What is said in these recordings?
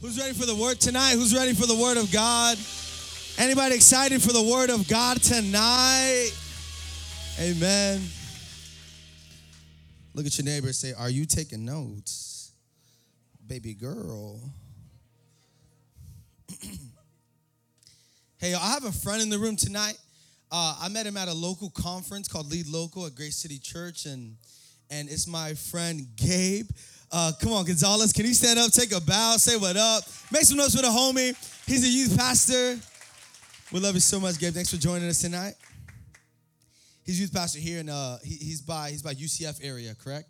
Who's ready for the word tonight? Who's ready for the word of God? Anybody excited for the word of God tonight? Amen. Look at your neighbor and say, Are you taking notes? Baby girl. hey, I have a friend in the room tonight. Uh, I met him at a local conference called Lead Local at Grace City Church, and and it's my friend Gabe. Uh, come on, Gonzalez, can you stand up, take a bow, say what up? Make some notes for the homie. He's a youth pastor. We love you so much, Gabe. Thanks for joining us tonight. He's youth pastor here, and uh, he, he's by he's by UCF area, correct?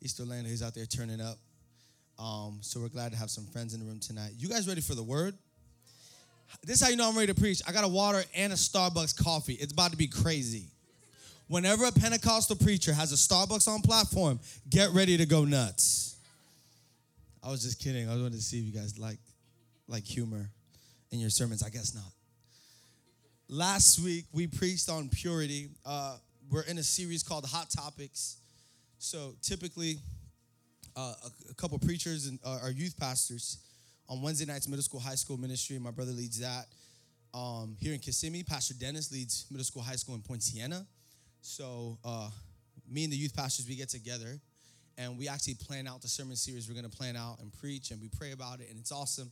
East Orlando. He's out there turning up. Um, so we're glad to have some friends in the room tonight. You guys ready for the word? This is how you know I'm ready to preach. I got a water and a Starbucks coffee. It's about to be crazy. Whenever a Pentecostal preacher has a Starbucks on platform, get ready to go nuts. I was just kidding. I wanted to see if you guys like like humor in your sermons. I guess not. Last week we preached on purity. Uh, we're in a series called Hot Topics. So typically, uh, a, a, couple preachers and uh, our youth pastors on Wednesday nights, middle school, high school ministry. My brother leads that. Um, here in Kissimmee, Pastor Dennis leads middle school, high school in Poinciana. So uh, me and the youth pastors we get together and we actually plan out the sermon series we're going to plan out and preach and we pray about it and it's awesome.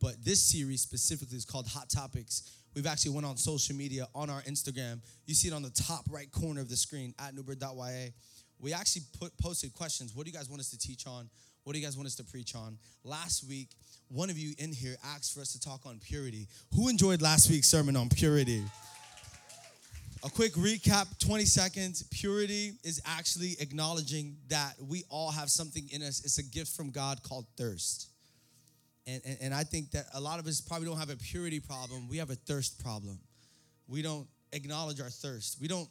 But this series specifically is called hot topics. We've actually went on social media on our instagram. You see it on the top right corner of the screen at newbirth.ya we actually put posted questions. What do you guys want us to teach on? What do you guys want us to preach on? Last week one of you in here asked for us to talk on purity. Who enjoyed last week's sermon on purity a quick recap 20 seconds. Purity is actually acknowledging that we all have something in us. It's a gift from God called thirst. And, and, and, I think that a lot of us probably don't have a purity problem, we have a thirst problem. We don't acknowledge our thirst. We don't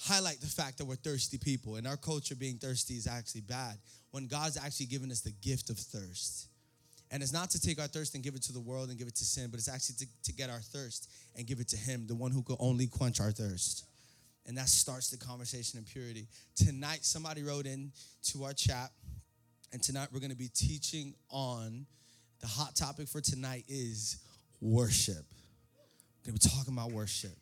highlight the fact that we're thirsty people. and our culture, being thirsty is actually bad when God's actually given us the gift of thirst. And it's not to take our thirst and give it to the world and give it to sin, but it's actually to, to get our thirst and give it to Him, the one who could only quench our thirst. And that starts the conversation in purity. Tonight, somebody wrote in to our chat, and tonight we're gonna be teaching on the hot topic for tonight is worship. We're gonna be talking about worship.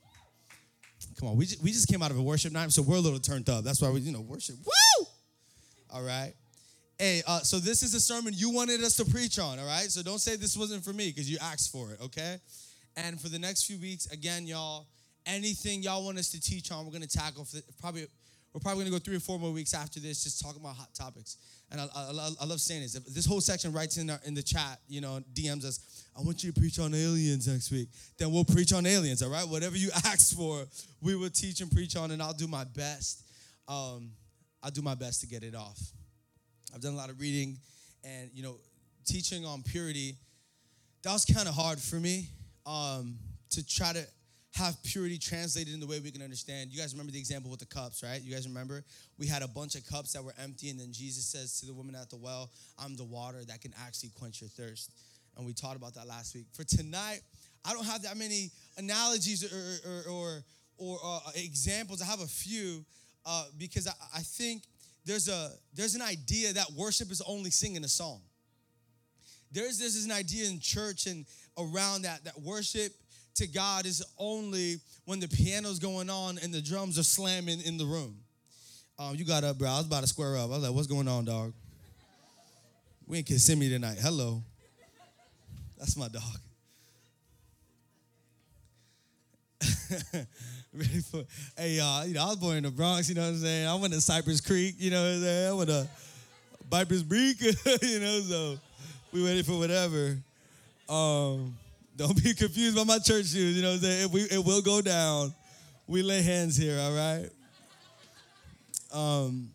Come on, we just, we just came out of a worship night, so we're a little turned up. That's why we, you know, worship. Woo! All right. Hey, uh, so this is a sermon you wanted us to preach on, all right? So don't say this wasn't for me because you asked for it, okay? And for the next few weeks, again, y'all, anything y'all want us to teach on, we're gonna tackle. For the, probably, we're probably gonna go three or four more weeks after this, just talking about hot topics. And I, I, I love saying this. This whole section writes in our, in the chat, you know, DMs us. I want you to preach on aliens next week. Then we'll preach on aliens, all right? Whatever you ask for, we will teach and preach on, and I'll do my best. Um, I'll do my best to get it off. I've done a lot of reading and, you know, teaching on purity. That was kind of hard for me um, to try to have purity translated in the way we can understand. You guys remember the example with the cups, right? You guys remember? We had a bunch of cups that were empty, and then Jesus says to the woman at the well, I'm the water that can actually quench your thirst. And we talked about that last week. For tonight, I don't have that many analogies or, or, or, or uh, examples. I have a few uh, because I, I think there's a there's an idea that worship is only singing a song. There's this is an idea in church and around that that worship to God is only when the piano's going on and the drums are slamming in the room. Um, you got up, bro. I was about to square up. I was like, "What's going on, dog?" We ain't Kissimmee tonight. Hello. That's my dog. Ready for, hey, y'all, you know, I was born in the Bronx, you know what I'm saying? I went to Cypress Creek, you know what I'm saying? I went to Vipers Creek, you know, so we ready for whatever. Um, don't be confused by my church shoes, you know what I'm saying? It, we, it will go down. We lay hands here, all right? Um,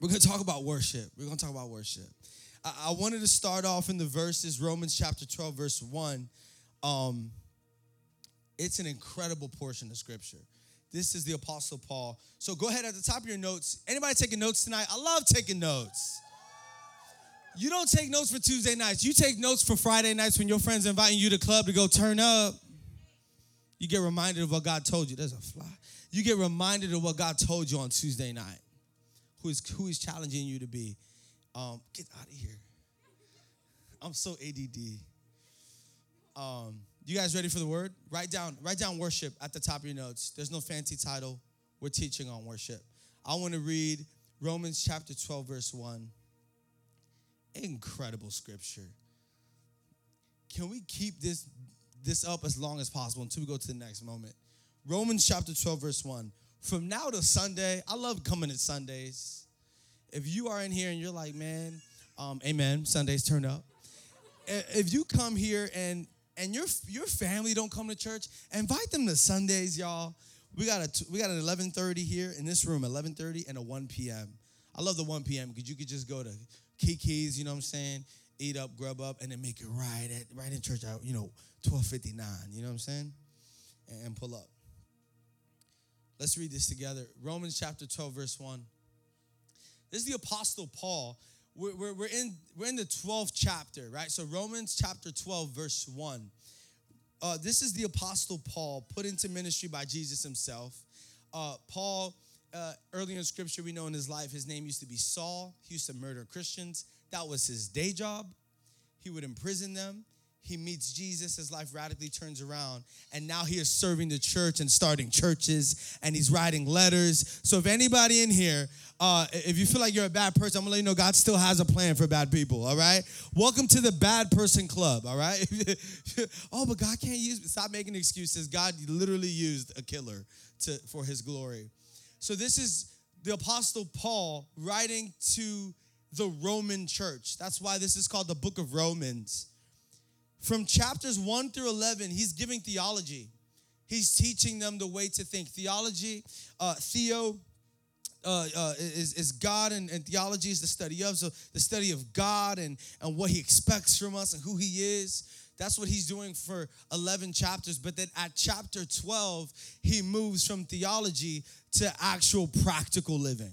we're to talk about worship. We're to talk about worship. I, I, wanted to start off in the verses, Romans chapter 12, verse 1. Um, it's an incredible portion of scripture. This is the Apostle Paul. So go ahead at the top of your notes. Anybody taking notes tonight? I love taking notes. You don't take notes for Tuesday nights. You take notes for Friday nights when your friends inviting you to club to go turn up. You get reminded of what God told you. There's a fly. You get reminded of what God told you on Tuesday night. Who is who is challenging you to be? Um, get out of here. I'm so ADD. Um, you guys ready for the word? Write down, write down worship at the top of your notes. There's no fancy title. We're teaching on worship. I want to read Romans chapter 12, verse 1. Incredible scripture. Can we keep this this up as long as possible until we go to the next moment? Romans chapter 12, verse 1. From now to Sunday, I love coming to Sundays. If you are in here and you're like, man, um, amen, Sundays turn up. If you come here and and your your family don't come to church, invite them to Sundays, y'all. We got a we got an 11:30 here in this room, 11:30 and a 1 p.m. I love the 1 p.m. because you could just go to Kiki's, you know what I'm saying? Eat up, grub up, and then make it right at right in church you know, 12:59. You know what I'm saying? And, and pull up. Let's read this together. Romans chapter 12, verse 1. This is the Apostle Paul. We're, we're, we're, in, we're in the 12th chapter, right? So, Romans chapter 12, verse 1. Uh, this is the Apostle Paul put into ministry by Jesus himself. Uh, Paul, uh, early in scripture, we know in his life, his name used to be Saul. He used to murder Christians. That was his day job. He would imprison them he meets Jesus, his life radically turns around, and now he is serving the church and starting churches, and he's writing letters. So, if anybody in here, uh, if you feel like you're a bad person, I'm gonna let you know God still has a plan for bad people, all right? Welcome to the bad person club, all right? oh, but God can't use, stop making excuses. God literally used a killer to, for his glory. So, this is the Apostle Paul writing to the Roman church. That's why this is called the book of Romans. From chapters 1 through 11, he's giving theology. He's teaching them the way to think. Theology, uh, theo, uh, uh, is, is God and, and, theology is the study of. So the study of God and, and what he expects from us and who he is. That's what he's doing for 11 chapters. But then at chapter 12, he moves from theology to actual practical living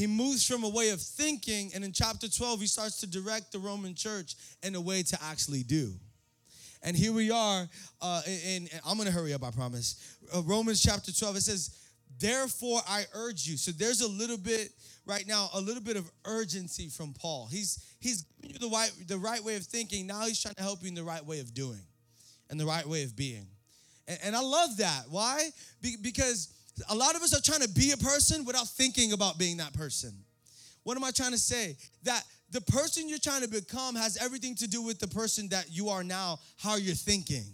he moves from a way of thinking, and in chapter 12, he starts to direct the Roman church in a way to actually do. And here we are, uh, and I'm gonna hurry up, I promise. Uh, Romans chapter 12, it says, Therefore I urge you. So there's a little bit right now, a little bit of urgency from Paul. He's he's giving you the right, the right way of thinking. Now he's trying to help you in the right way of doing and the right way of being. And, and I love that. Why? Be, because a lot of us are trying to be a person without thinking about being that person. What am I trying to say? That the person you're trying to become has everything to do with the person that you are now, how you're thinking.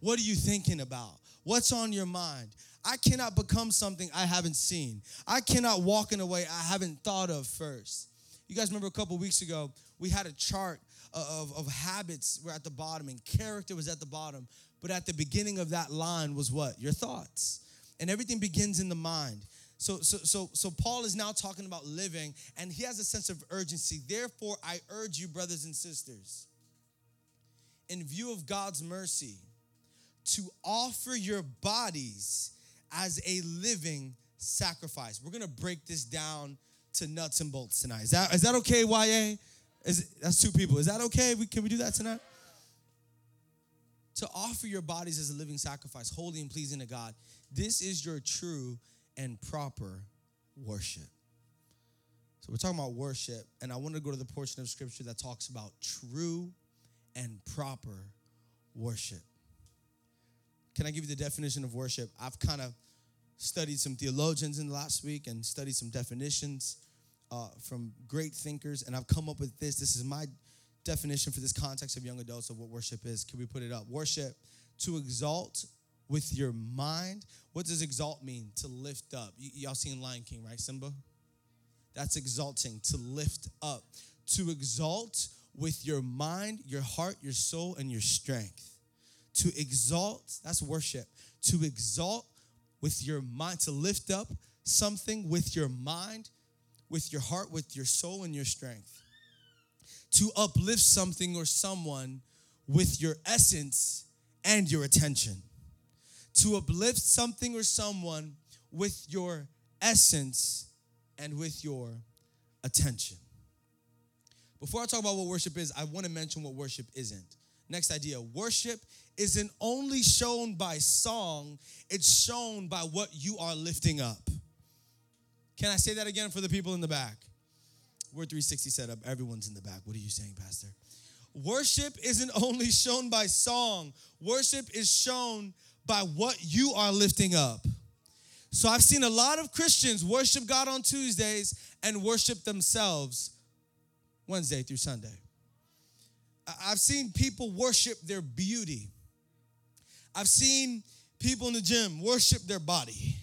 What are you thinking about? What's on your mind? I cannot become something I haven't seen. I cannot walk in a way I haven't thought of first. You guys remember a couple weeks ago, we had a chart of, of habits were at the bottom and character was at the bottom. But at the beginning of that line was what? Your thoughts and everything begins in the mind. So, so, so, so Paul is now talking about living, and he has a sense of urgency. Therefore, I urge you, brothers and sisters, in view of God's mercy, to offer your bodies as a living sacrifice. We're gonna break this down to nuts and bolts tonight. Is that, is that okay, YA? Is, that's two people. Is that okay? We, can we do that tonight? To offer your bodies as a living sacrifice, holy and pleasing to God. This is your true and proper worship. So we're talking about worship, and I want to go to the portion of scripture that talks about true and proper worship. Can I give you the definition of worship? I've kind of studied some theologians in the last week and studied some definitions uh, from great thinkers, and I've come up with this. This is my definition for this context of young adults of what worship is. Can we put it up? Worship to exalt with your mind. What does exalt mean? To lift up. Y- y'all seen Lion King, right? Simba? That's exalting, to lift up. To exalt with your mind, your heart, your soul, and your strength. To exalt, that's worship. To exalt with your mind, to lift up something with your mind, with your heart, with your soul, and your strength. To uplift something or someone with your essence and your attention to uplift something or someone with your essence and with your attention. Before I talk about what worship is, I want to mention what worship isn't. Next idea worship isn't only shown by song, it's shown by what you are lifting up. Can I say that again for the people in the back? We're 360 set up, everyone's in the back. What are you saying, Pastor? worship isn't only shown by song, worship is shown by what you are lifting up. So I've seen a lot of Christians worship God on Tuesdays and worship themselves Wednesday through Sunday. I've seen people worship their beauty. I've seen people in the gym worship their body.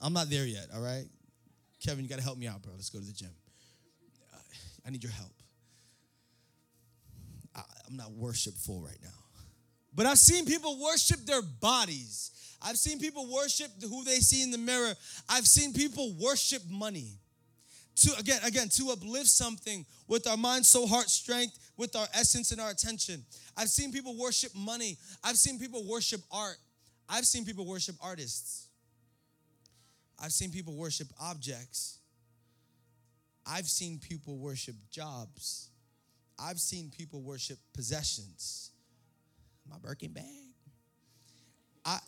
I'm not there yet, all right? Kevin, you got to help me out, bro. Let's go to the gym. Uh, I need your help. I'm not worshipful right now. But I've seen people worship their bodies. I've seen people worship who they see in the mirror. I've seen people worship money. To again, again, to uplift something with our mind, soul, heart, strength, with our essence and our attention. I've seen people worship money. I've seen people worship art. I've seen people worship artists. I've seen people worship objects. I've seen people worship jobs. I've seen people worship possessions. My Birkin bag. I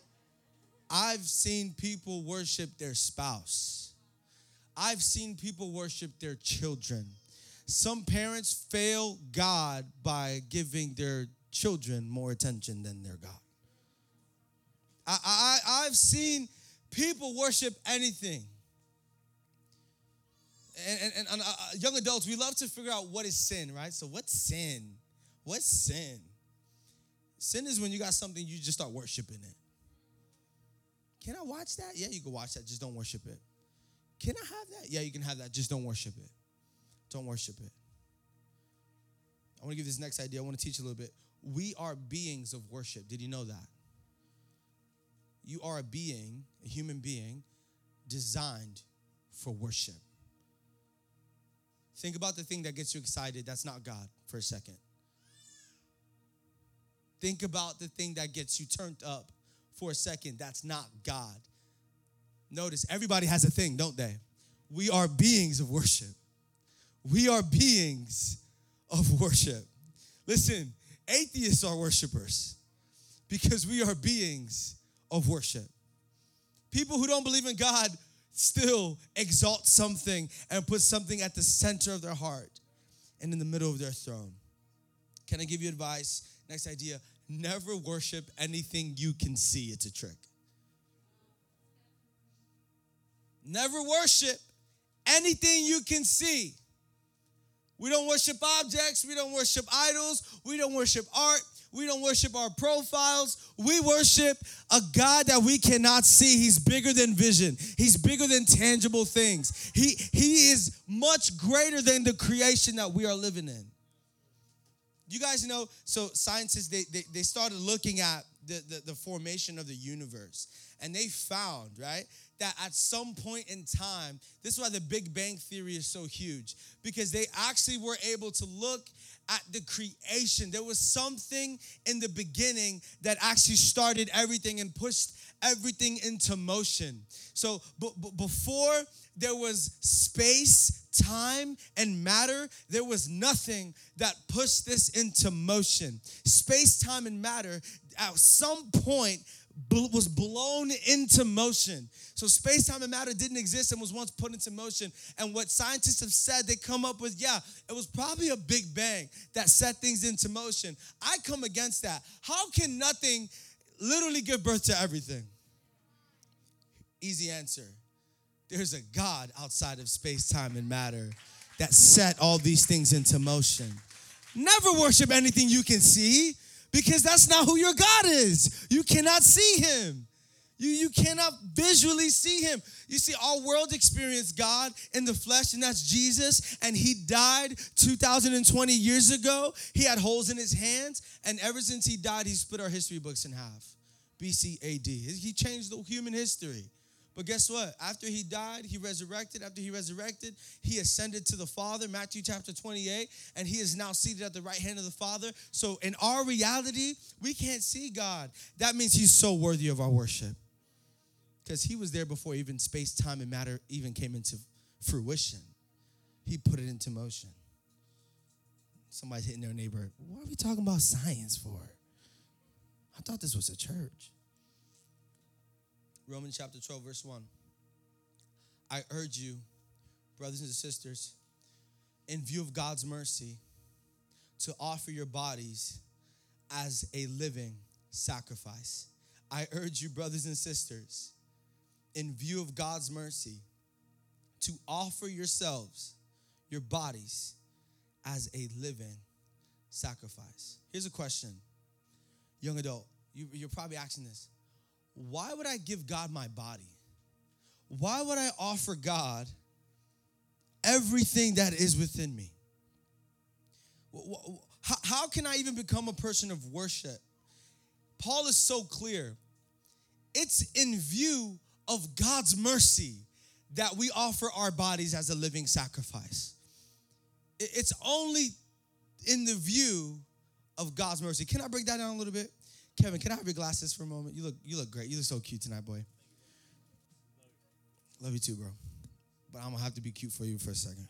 I've seen people worship their spouse. I've seen people worship their children. Some parents fail God by giving their children more attention than their God. I, I, I've seen people worship anything. And, and, and uh, young adults, we love to figure out what is sin, right? So, what's sin? What's sin? Sin is when you got something, you just start worshiping it. Can I watch that? Yeah, you can watch that, just don't worship it. Can I have that? Yeah, you can have that, just don't worship it. Don't worship it. I want to give this next idea. I want to teach a little bit. We are beings of worship. Did you know that? You are a being, a human being, designed for worship. Think about the thing that gets you excited. That's not God for a second. Think about the thing that gets you turned up for a second. That's not God. Notice everybody has a thing, don't they? We are beings of worship. We are beings of worship. Listen, atheists are worshipers because we are beings of worship. People who don't believe in God still exalt something and put something at the center of their heart and in the middle of their throne. Can I give you advice? Next idea never worship anything you can see, it's a trick. Never worship anything you can see. We don't worship objects, we don't worship idols, we don't worship art, we don't worship our profiles. We worship a God that we cannot see. He's bigger than vision. He's bigger than tangible things. He, he is much greater than the creation that we are living in. You guys know, so scientists, they, they, they started looking at the, the, the formation of the universe. And they found, right, that at some point in time, this is why the Big Bang Theory is so huge, because they actually were able to look at the creation. There was something in the beginning that actually started everything and pushed everything into motion. So b- b- before there was space, time, and matter, there was nothing that pushed this into motion. Space, time, and matter at some point was blown into motion. So space, time, and matter didn't exist and was once put into motion. And what scientists have said, they come up with, yeah, it was probably a big bang that set things into motion. I come against that. How can nothing literally give birth to everything? Easy answer. There's a God outside of space, time, and matter that set all these things into motion. Never worship anything you can see because that's not who your God is. You cannot see him. You, you cannot visually see him. You see, our world experienced God in the flesh, and that's Jesus. And he died 2020 years ago. He had holes in his hands, and ever since he died, he split our history books in half. BC AD. He changed the human history. But guess what? After he died, he resurrected. After he resurrected, he ascended to the Father, Matthew chapter 28, and he is now seated at the right hand of the Father. So in our reality, we can't see God. That means he's so worthy of our worship. Because he was there before even space, time, and matter even came into fruition. He put it into motion. Somebody's hitting their neighbor. What are we talking about science for? I thought this was a church. Romans chapter 12, verse 1. I urge you, brothers and sisters, in view of God's mercy, to offer your bodies as a living sacrifice. I urge you, brothers and sisters, in view of God's mercy, to offer yourselves, your bodies, as a living sacrifice. Here's a question, young adult. You, you're probably asking this Why would I give God my body? Why would I offer God everything that is within me? How, can I even become a person of worship? Paul is so clear. It's in view of God's mercy that we offer our bodies as a living sacrifice. It's only in the view of God's mercy. Can I break that down a little bit? Kevin, can I have your glasses for a moment? You look you look great. You look so cute tonight, boy. Love you too, bro. But I'm gonna have to be cute for you for a second.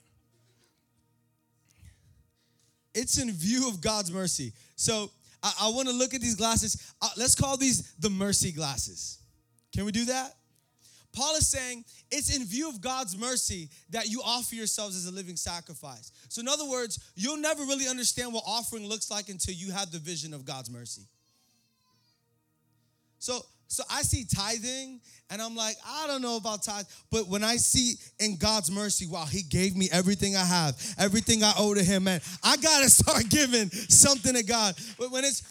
It's in view of God's mercy. So I, I want to look at these glasses. Uh, let's call these the mercy glasses. Can we do that? Paul is saying it's in view of God's mercy that you offer yourselves as a living sacrifice. So, in other words, you'll never really understand what offering looks like until you have the vision of God's mercy. So, so I see tithing and I'm like, I don't know about tithe. But when I see in God's mercy, wow, He gave me everything I have, everything I owe to Him, man, I gotta start giving something to God. When it's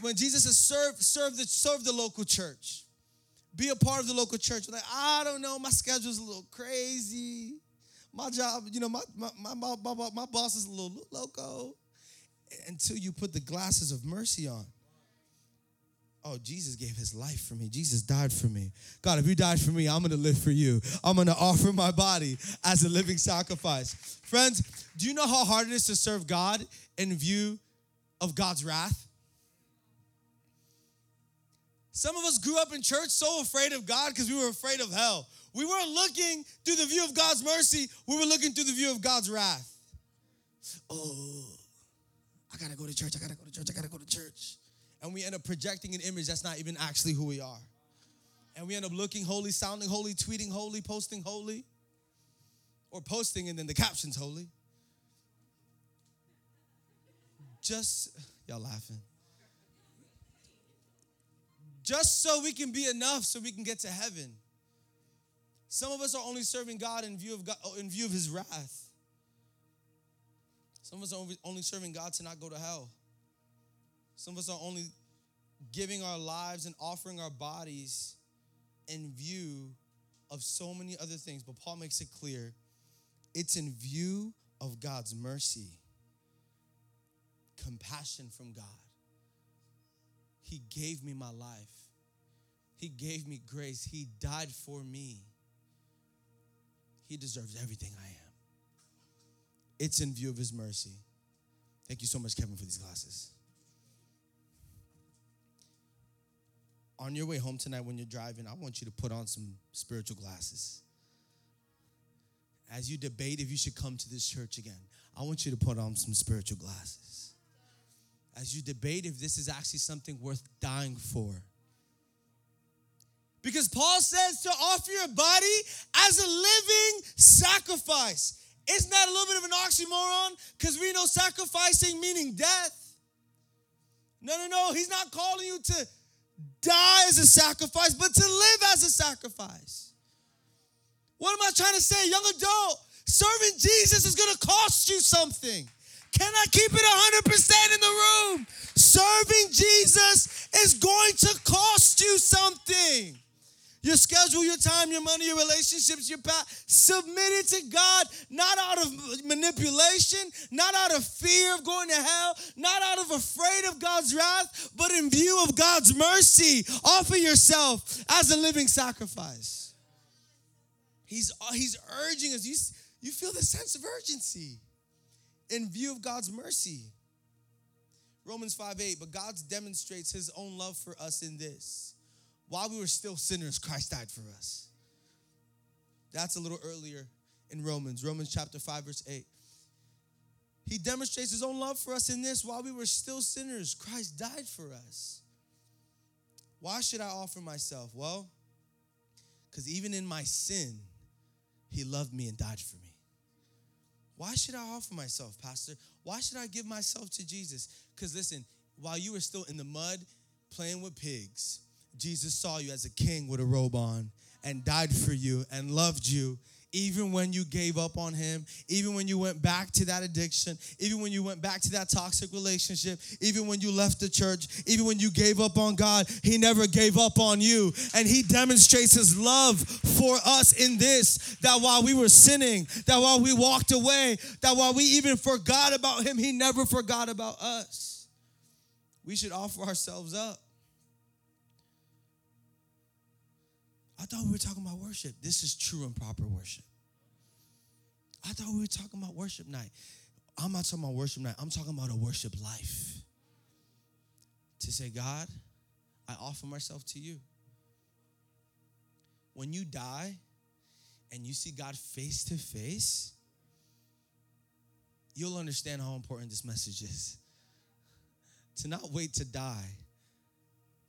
when Jesus says serve, serve the serve the local church. Be a part of the local church. Like, I don't know, my schedule's a little crazy. My job, you know, my my, my, my, my boss is a little loco. Until you put the glasses of mercy on Oh, Jesus gave his life for me. Jesus died for me. God, if you died for me, I'm going to live for you. I'm going to offer my body as a living sacrifice. Friends, do you know how hard it is to serve God in view of God's wrath? Some of us grew up in church so afraid of God because we were afraid of hell. We weren't looking through the view of God's mercy, we were looking through the view of God's wrath. Oh, I gotta go to church, I gotta go to church, I gotta go to church and we end up projecting an image that's not even actually who we are. And we end up looking holy, sounding holy, tweeting holy, posting holy, or posting and then the caption's holy. Just, y'all laughing. Just so we can be enough so we can get to heaven. Some of us are only serving God in view of God, oh, in view of his wrath. Some of us are only serving God to not go to hell. Some of us are only giving our lives and offering our bodies in view of so many other things. But Paul makes it clear it's in view of God's mercy, compassion from God. He gave me my life, He gave me grace, He died for me. He deserves everything I am. It's in view of His mercy. Thank you so much, Kevin, for these glasses. On your way home tonight when you're driving, I want you to put on some spiritual glasses. As you debate if you should come to this church again, I want you to put on some spiritual glasses. As you debate if this is actually something worth dying for. Because Paul says to offer your body as a living sacrifice. Isn't that a little bit of an oxymoron? Because we know sacrificing meaning death. No, no, no. He's not calling you to die as a sacrifice, but to live as a sacrifice. What am I trying to say, young adult? Serving Jesus is gonna cost you something. Can I keep it 100% in the room? Serving Jesus is going to cost you something. Your schedule, your time, your money, your relationships, your path. Submit it to God, not out of manipulation, not out of fear of going to hell, not out of afraid of God's wrath, but in view of God's mercy. Offer yourself as a living sacrifice. He's, he's urging us. You, you feel the sense of urgency in view of God's mercy. Romans 5 8, but God demonstrates his own love for us in this while we were still sinners, Christ died for us. That's a little earlier in Romans, Romans chapter 5, verse 8. He demonstrates his own love for us in this while we were still sinners, Christ died for us. Why should I offer myself? Well, because even in my sin, he loved me and died for me. Why should I offer myself, Pastor? Why should I give myself to Jesus? Because listen, while you were still in the mud playing with pigs, Jesus saw you as a king with a robe on and died for you and loved you even when you gave up on him, even when you went back to that addiction, even when you went back to that toxic relationship, even when you left the church, even when you gave up on God, he never gave up on you. And he demonstrates his love for us in this that while we were sinning, that while we walked away, that while we even forgot about him, he never forgot about us. We should offer ourselves up. I thought we were talking about worship. This is true and proper worship. I thought we were talking about worship night. I'm not talking about worship night. I'm talking about a worship life. To say, God, I offer myself to you. When you die and you see God face to face, you'll understand how important this message is. To not wait to die,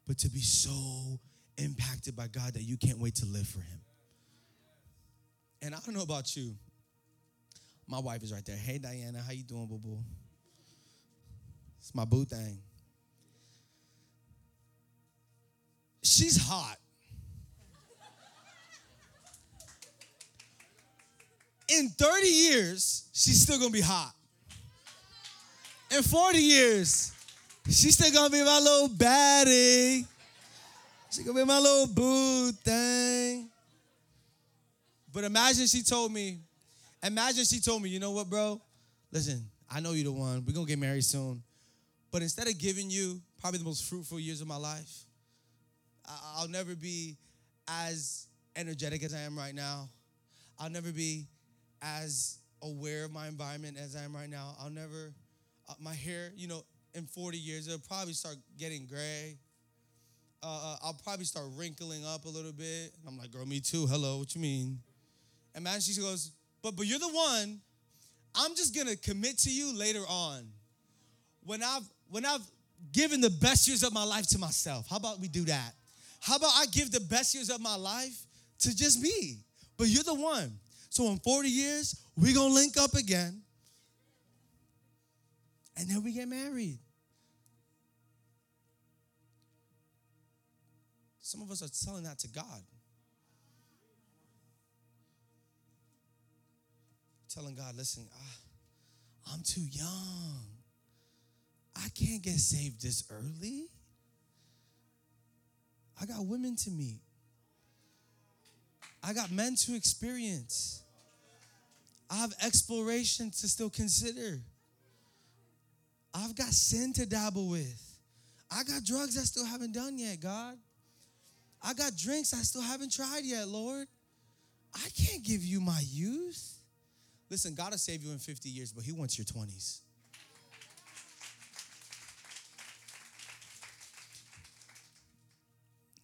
but to be so impacted by God that you can't wait to live for Him. And I don't know about you. My wife is right there. Hey Diana, how you doing, boo boo? It's my boo thing. She's hot. In 30 years, she's still gonna be hot. In 40 years, she's still gonna be my little baddie. She gonna be my little boo thing. But imagine she told me, imagine she told me, you know what, bro? Listen, I know you're the one. We're gonna get married soon. But instead of giving you probably the most fruitful years of my life, I'll never be as energetic as I am right now. I'll never be as aware of my environment as I am right now. I'll never, uh, my hair, you know, in 40 years, it'll probably start getting gray uh, uh, I'll probably start wrinkling up a little bit. I'm like, girl, me too. Hello, what you mean? And man, she goes, but but you're the one. I'm just gonna commit to you later on. When I've when I've given the best years of my life to myself. How about we do that? How about I give the best years of my life to just me? But you're the one. So in 40 years, we gonna link up again. And then we get married. Some of us are telling that to God. Telling God, listen, I, I'm too young. I can't get saved this early. I got women to meet. I got men to experience. I have exploration to still consider. I've got sin to dabble with. I got drugs I still haven't done yet, God. I got drinks I still haven't tried yet, Lord. I can't give you my youth. Listen, God will save you in 50 years, but He wants your 20s.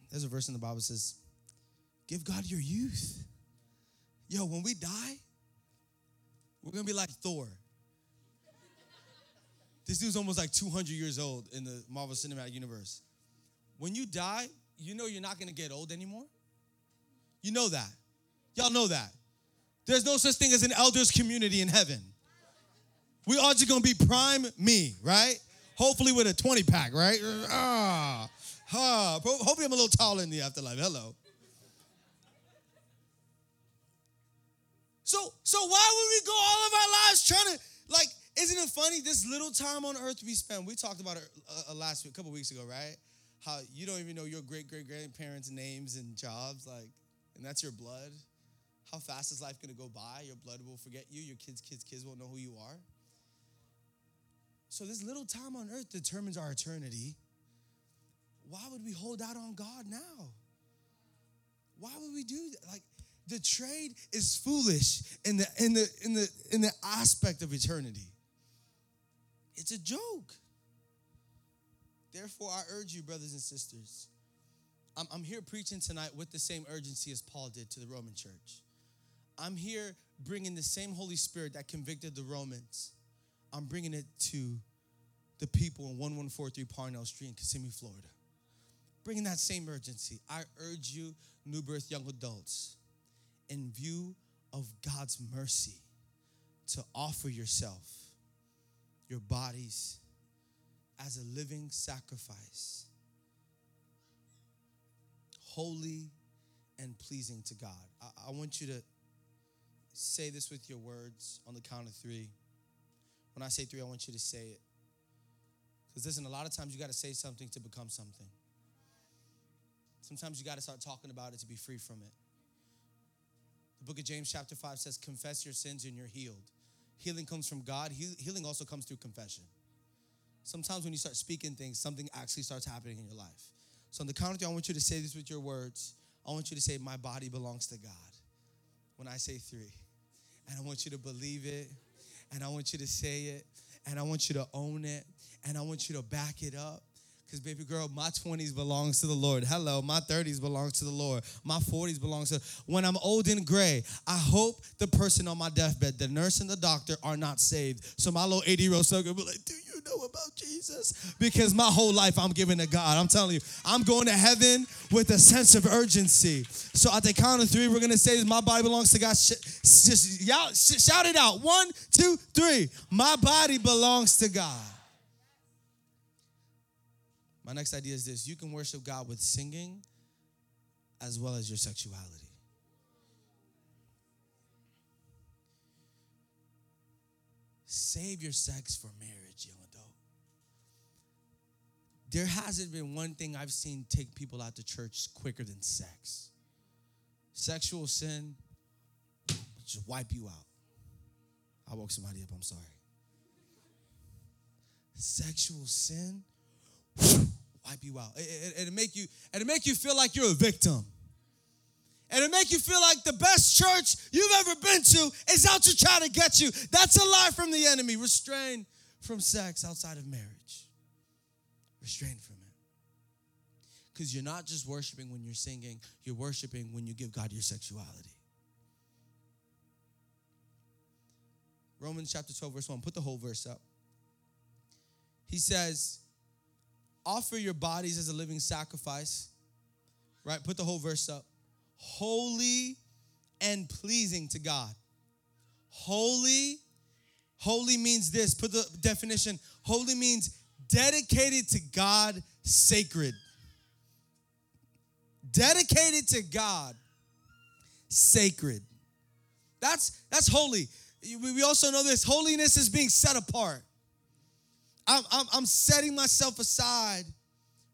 There's a verse in the Bible that says, Give God your youth. Yo, when we die, we're gonna be like Thor. This dude's almost like 200 years old in the Marvel Cinematic Universe. When you die, you know you're not gonna get old anymore? You know that. Y'all know that. There's no such thing as an elders community in heaven. We all just gonna be prime me, right? Hopefully with a 20 pack, right? Ah, ah. Hopefully I'm a little taller in the afterlife. Hello. So, so why would we go all of our lives trying to like? Isn't it funny? This little time on earth we spend. We talked about it uh, uh last week, a couple weeks ago, right? How you don't even know your great great grandparents' names and jobs, like, and that's your blood. How fast is life gonna go by? Your blood will forget you, your kids' kids' kids won't know who you are. So, this little time on earth determines our eternity. Why would we hold out on God now? Why would we do that? Like, the trade is foolish in the in the in the in the aspect of eternity. It's a joke. Therefore, I urge you, brothers and sisters, I'm, I'm here preaching tonight with the same urgency as Paul did to the Roman church. I'm here bringing the same Holy Spirit that convicted the Romans. I'm bringing it to the people in 1143 Parnell Street in Kissimmee, Florida. Bringing that same urgency. I urge you, new birth young adults, in view of God's mercy, to offer yourself, your bodies, as a living sacrifice, holy and pleasing to God. I, I want you to say this with your words on the count of three. When I say three, I want you to say it. Because listen, a lot of times you got to say something to become something. Sometimes you got to start talking about it to be free from it. The book of James, chapter 5 says, Confess your sins and you're healed. Healing comes from God, healing also comes through confession. Sometimes when you start speaking things, something actually starts happening in your life. So, on the count of three, I want you to say this with your words. I want you to say, My body belongs to God. When I say three, and I want you to believe it, and I want you to say it, and I want you to own it, and I want you to back it up. Because, baby girl, my 20s belongs to the Lord. Hello, my 30s belongs to the Lord. My 40s belongs to. When I'm old and gray, I hope the person on my deathbed, the nurse and the doctor, are not saved. So my little 80 year old son will be like, Do you know about Jesus? Because my whole life I'm giving to God. I'm telling you, I'm going to heaven with a sense of urgency. So at the count of three, we're going to say, My body belongs to God. Just shout it out. One, two, three. My body belongs to God. My next idea is this you can worship God with singing as well as your sexuality. Save your sex for marriage, young adult. There hasn't been one thing I've seen take people out to church quicker than sex. Sexual sin just wipe you out. I woke somebody up, I'm sorry. Sexual sin wipe you out. It, it, it make you, and it make you feel like you're a victim. And it'll make you feel like the best church you've ever been to is out to try to get you. That's a lie from the enemy. Restrain from sex outside of marriage. Restrain from it. Because you're not just worshiping when you're singing, you're worshiping when you give God your sexuality. Romans chapter 12, verse 1. Put the whole verse up. He says, offer your bodies as a living sacrifice. Right? Put the whole verse up. Holy and pleasing to God. Holy, holy means this. Put the definition. Holy means dedicated to God, sacred. Dedicated to God, sacred. That's that's holy. We also know this. Holiness is being set apart. I'm, I'm, I'm setting myself aside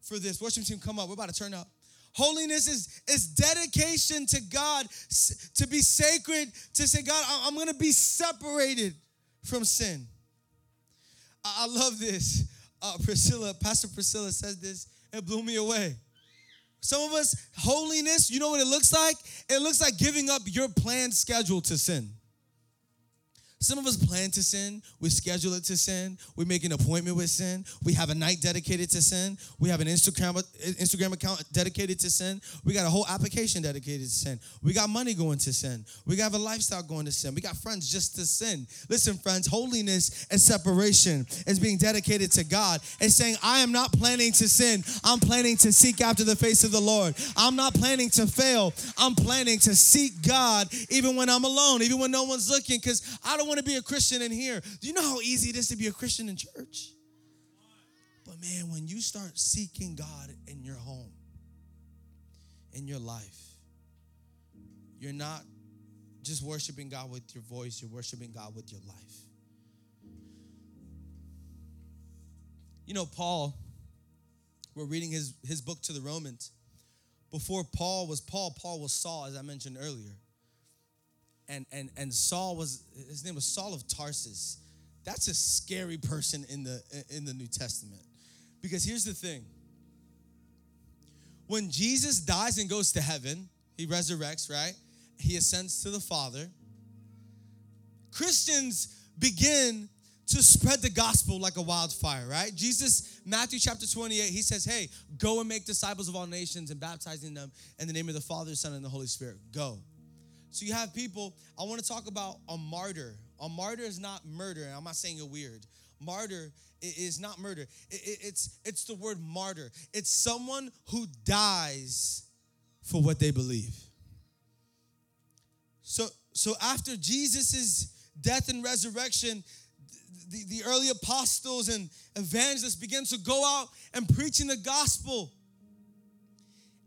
for this. Worship team, come up. We're about to turn up. Holiness is, is dedication to God, to be sacred, to say, God, I'm going to be separated from sin. I love this. Uh, Priscilla, Pastor Priscilla says this, it blew me away. Some of us, holiness, you know what it looks like? It looks like giving up your planned schedule to sin. Some of us plan to sin. We schedule it to sin. We make an appointment with sin. We have a night dedicated to sin. We have an Instagram Instagram account dedicated to sin. We got a whole application dedicated to sin. We got money going to sin. We got a lifestyle going to sin. We got friends just to sin. Listen, friends, holiness and separation is being dedicated to God and saying, I am not planning to sin. I'm planning to seek after the face of the Lord. I'm not planning to fail. I'm planning to seek God even when I'm alone, even when no one's looking, because I don't want to be a Christian in here. Do you know how easy it is to be a Christian in church? But man, when you start seeking God in your home, in your life, you're not just worshiping God with your voice, you're worshiping God with your life. You know, Paul, we're reading his, his book to the Romans. Before Paul was Paul, Paul was Saul, as I mentioned earlier and and and Saul was his name was Saul of Tarsus. That's a scary person in the in the New Testament. Because here's the thing. When Jesus dies and goes to heaven, he resurrects, right? He ascends to the Father. Christians begin to spread the gospel like a wildfire, right? Jesus, Matthew chapter 28, he says, Hey, go and make disciples of all nations and baptizing them in the name of the Father, Son, and the Holy Spirit. Go. So you have people, I want to talk about a martyr. A martyr is not murder. I'm not saying it weird. Martyr is not murder. It's, it's the word martyr. It's someone who dies for what they believe. So, so after Jesus' death and resurrection, the, the early apostles and evangelists began to go out and preaching the gospel.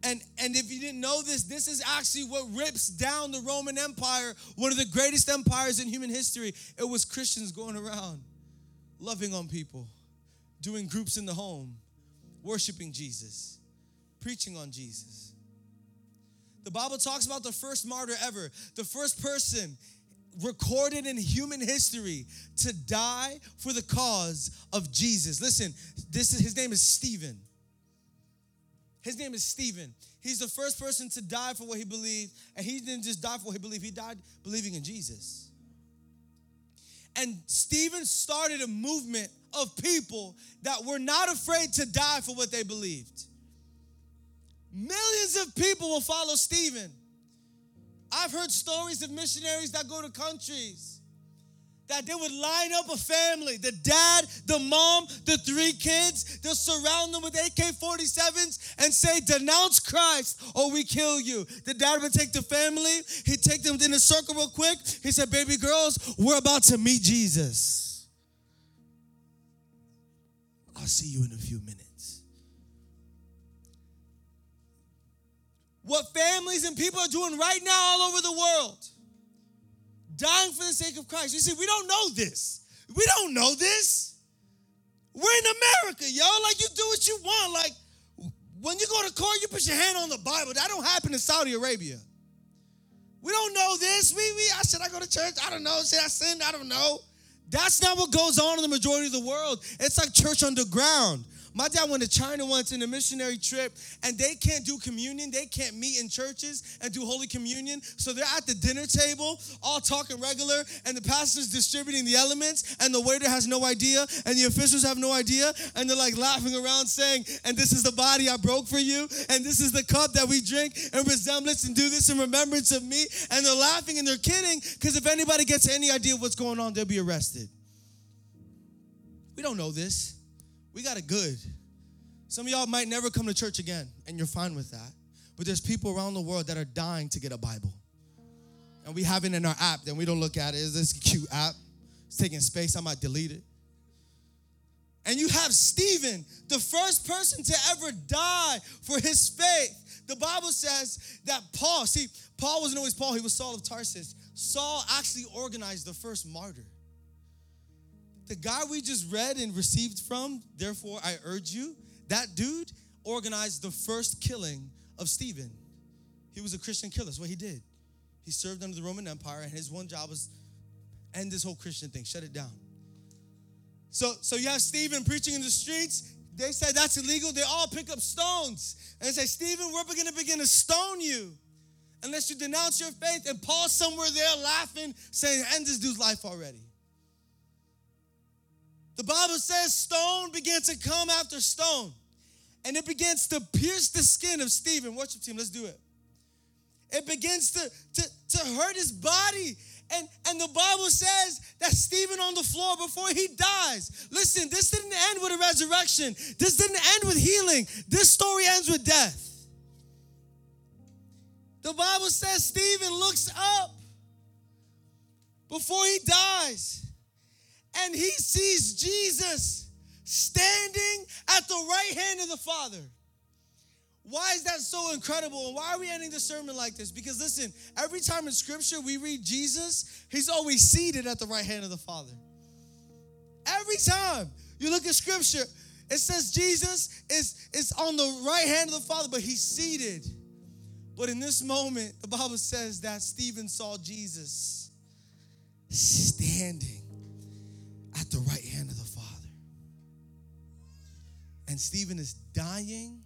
And, and if you didn't know this, this is actually what rips down the Roman Empire, one of the greatest empires in human history. It was Christians going around, loving on people, doing groups in the home, worshiping Jesus, preaching on Jesus. The Bible talks about the first martyr ever, the first person recorded in human history to die for the cause of Jesus. Listen, this is his name is Stephen. His name is Stephen. He's the first person to die for what he believed, and he didn't just die for what he believed, he died believing in Jesus. And Stephen started a movement of people that were not afraid to die for what they believed. Millions of people will follow Stephen. I've heard stories of missionaries that go to countries that they would line up a family the dad, the mom, the three kids. They'll surround them with AK 47s and say, Denounce Christ or we kill you. The dad would take the family, he'd take them in a circle real quick. He said, Baby girls, we're about to meet Jesus. I'll see you in a few minutes. What families and people are doing right now all over the world dying for the sake of Christ. You see, we don't know this. We don't know this. We're in America, y'all. Like you do what you want. Like when you go to court, you put your hand on the Bible. That don't happen in Saudi Arabia. We don't know this. We, we I said I go to church. I don't know. Should I sin? I don't know. That's not what goes on in the majority of the world. It's like church underground. My dad went to China once in a missionary trip, and they can't do communion. They can't meet in churches and do Holy Communion. So they're at the dinner table, all talking regular, and the pastor's distributing the elements, and the waiter has no idea, and the officials have no idea, and they're like laughing around saying, And this is the body I broke for you, and this is the cup that we drink in resemblance and do this in remembrance of me. And they're laughing and they're kidding, because if anybody gets any idea of what's going on, they'll be arrested. We don't know this. We got it good. Some of y'all might never come to church again, and you're fine with that. But there's people around the world that are dying to get a Bible. And we have it in our app, then we don't look at it. Is this a cute app? It's taking space, I might delete it. And you have Stephen, the first person to ever die for his faith. The Bible says that Paul, see, Paul wasn't always Paul, he was Saul of Tarsus. Saul actually organized the first martyr. The guy we just read and received from, therefore I urge you, that dude organized the first killing of Stephen. He was a Christian killer. That's what he did. He served under the Roman Empire, and his one job was end this whole Christian thing, shut it down. So, so you have Stephen preaching in the streets. They said that's illegal. They all pick up stones and say, Stephen, we're going to begin to stone you unless you denounce your faith. And Paul somewhere there laughing, saying, end this dude's life already. The Bible says stone began to come after stone, and it begins to pierce the skin of Stephen. Worship team, let's do it. It begins to, to, to hurt his body. And, and the Bible says that Stephen on the floor before he dies. Listen, this didn't end with a resurrection. This didn't end with healing. This story ends with death. The Bible says Stephen looks up before he dies and he sees Jesus standing at the right hand of the Father. Why is that so incredible? And why are we ending the sermon like this? Because listen, every time in scripture we read Jesus, he's always seated at the right hand of the Father. Every time you look at scripture, it says Jesus is, is on the right hand of the Father, but he's seated. But in this moment, the Bible says that Stephen saw Jesus standing at the right hand of the Father. And Stephen is dying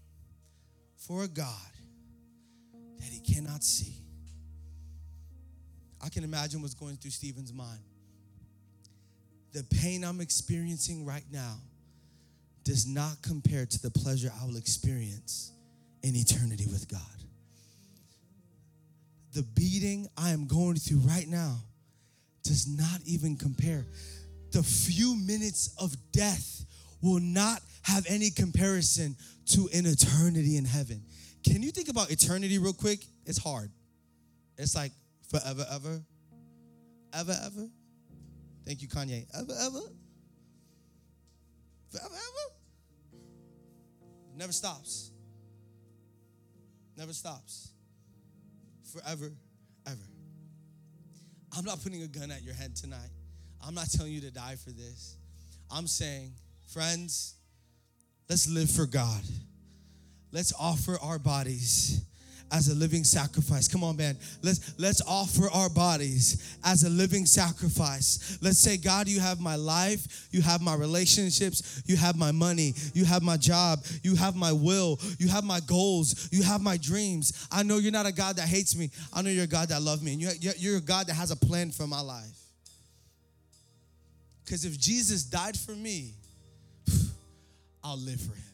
for a God that he cannot see. I can imagine what's going through Stephen's mind. The pain I'm experiencing right now does not compare to the pleasure I will experience in eternity with God. The beating I am going through right now does not even compare the few minutes of death will not have any comparison to an eternity in heaven. Can you think about eternity real quick? It's hard. It's like forever, ever, ever, ever. Thank you, Kanye. Ever, ever? Forever, ever? Never stops. Never stops. Forever, ever. I'm not putting a gun at your head tonight. I'm not telling you to die for this. I'm saying, friends, let's live for God. Let's offer our bodies as a living sacrifice. Come on, man. Let's let's offer our bodies as a living sacrifice. Let's say, God, you have my life, you have my relationships, you have my money, you have my job, you have my will, you have my goals, you have my dreams. I know you're not a God that hates me. I know you're a God that loves me, and you're, you're a God that has a plan for my life. Because if Jesus died for me, I'll live for him.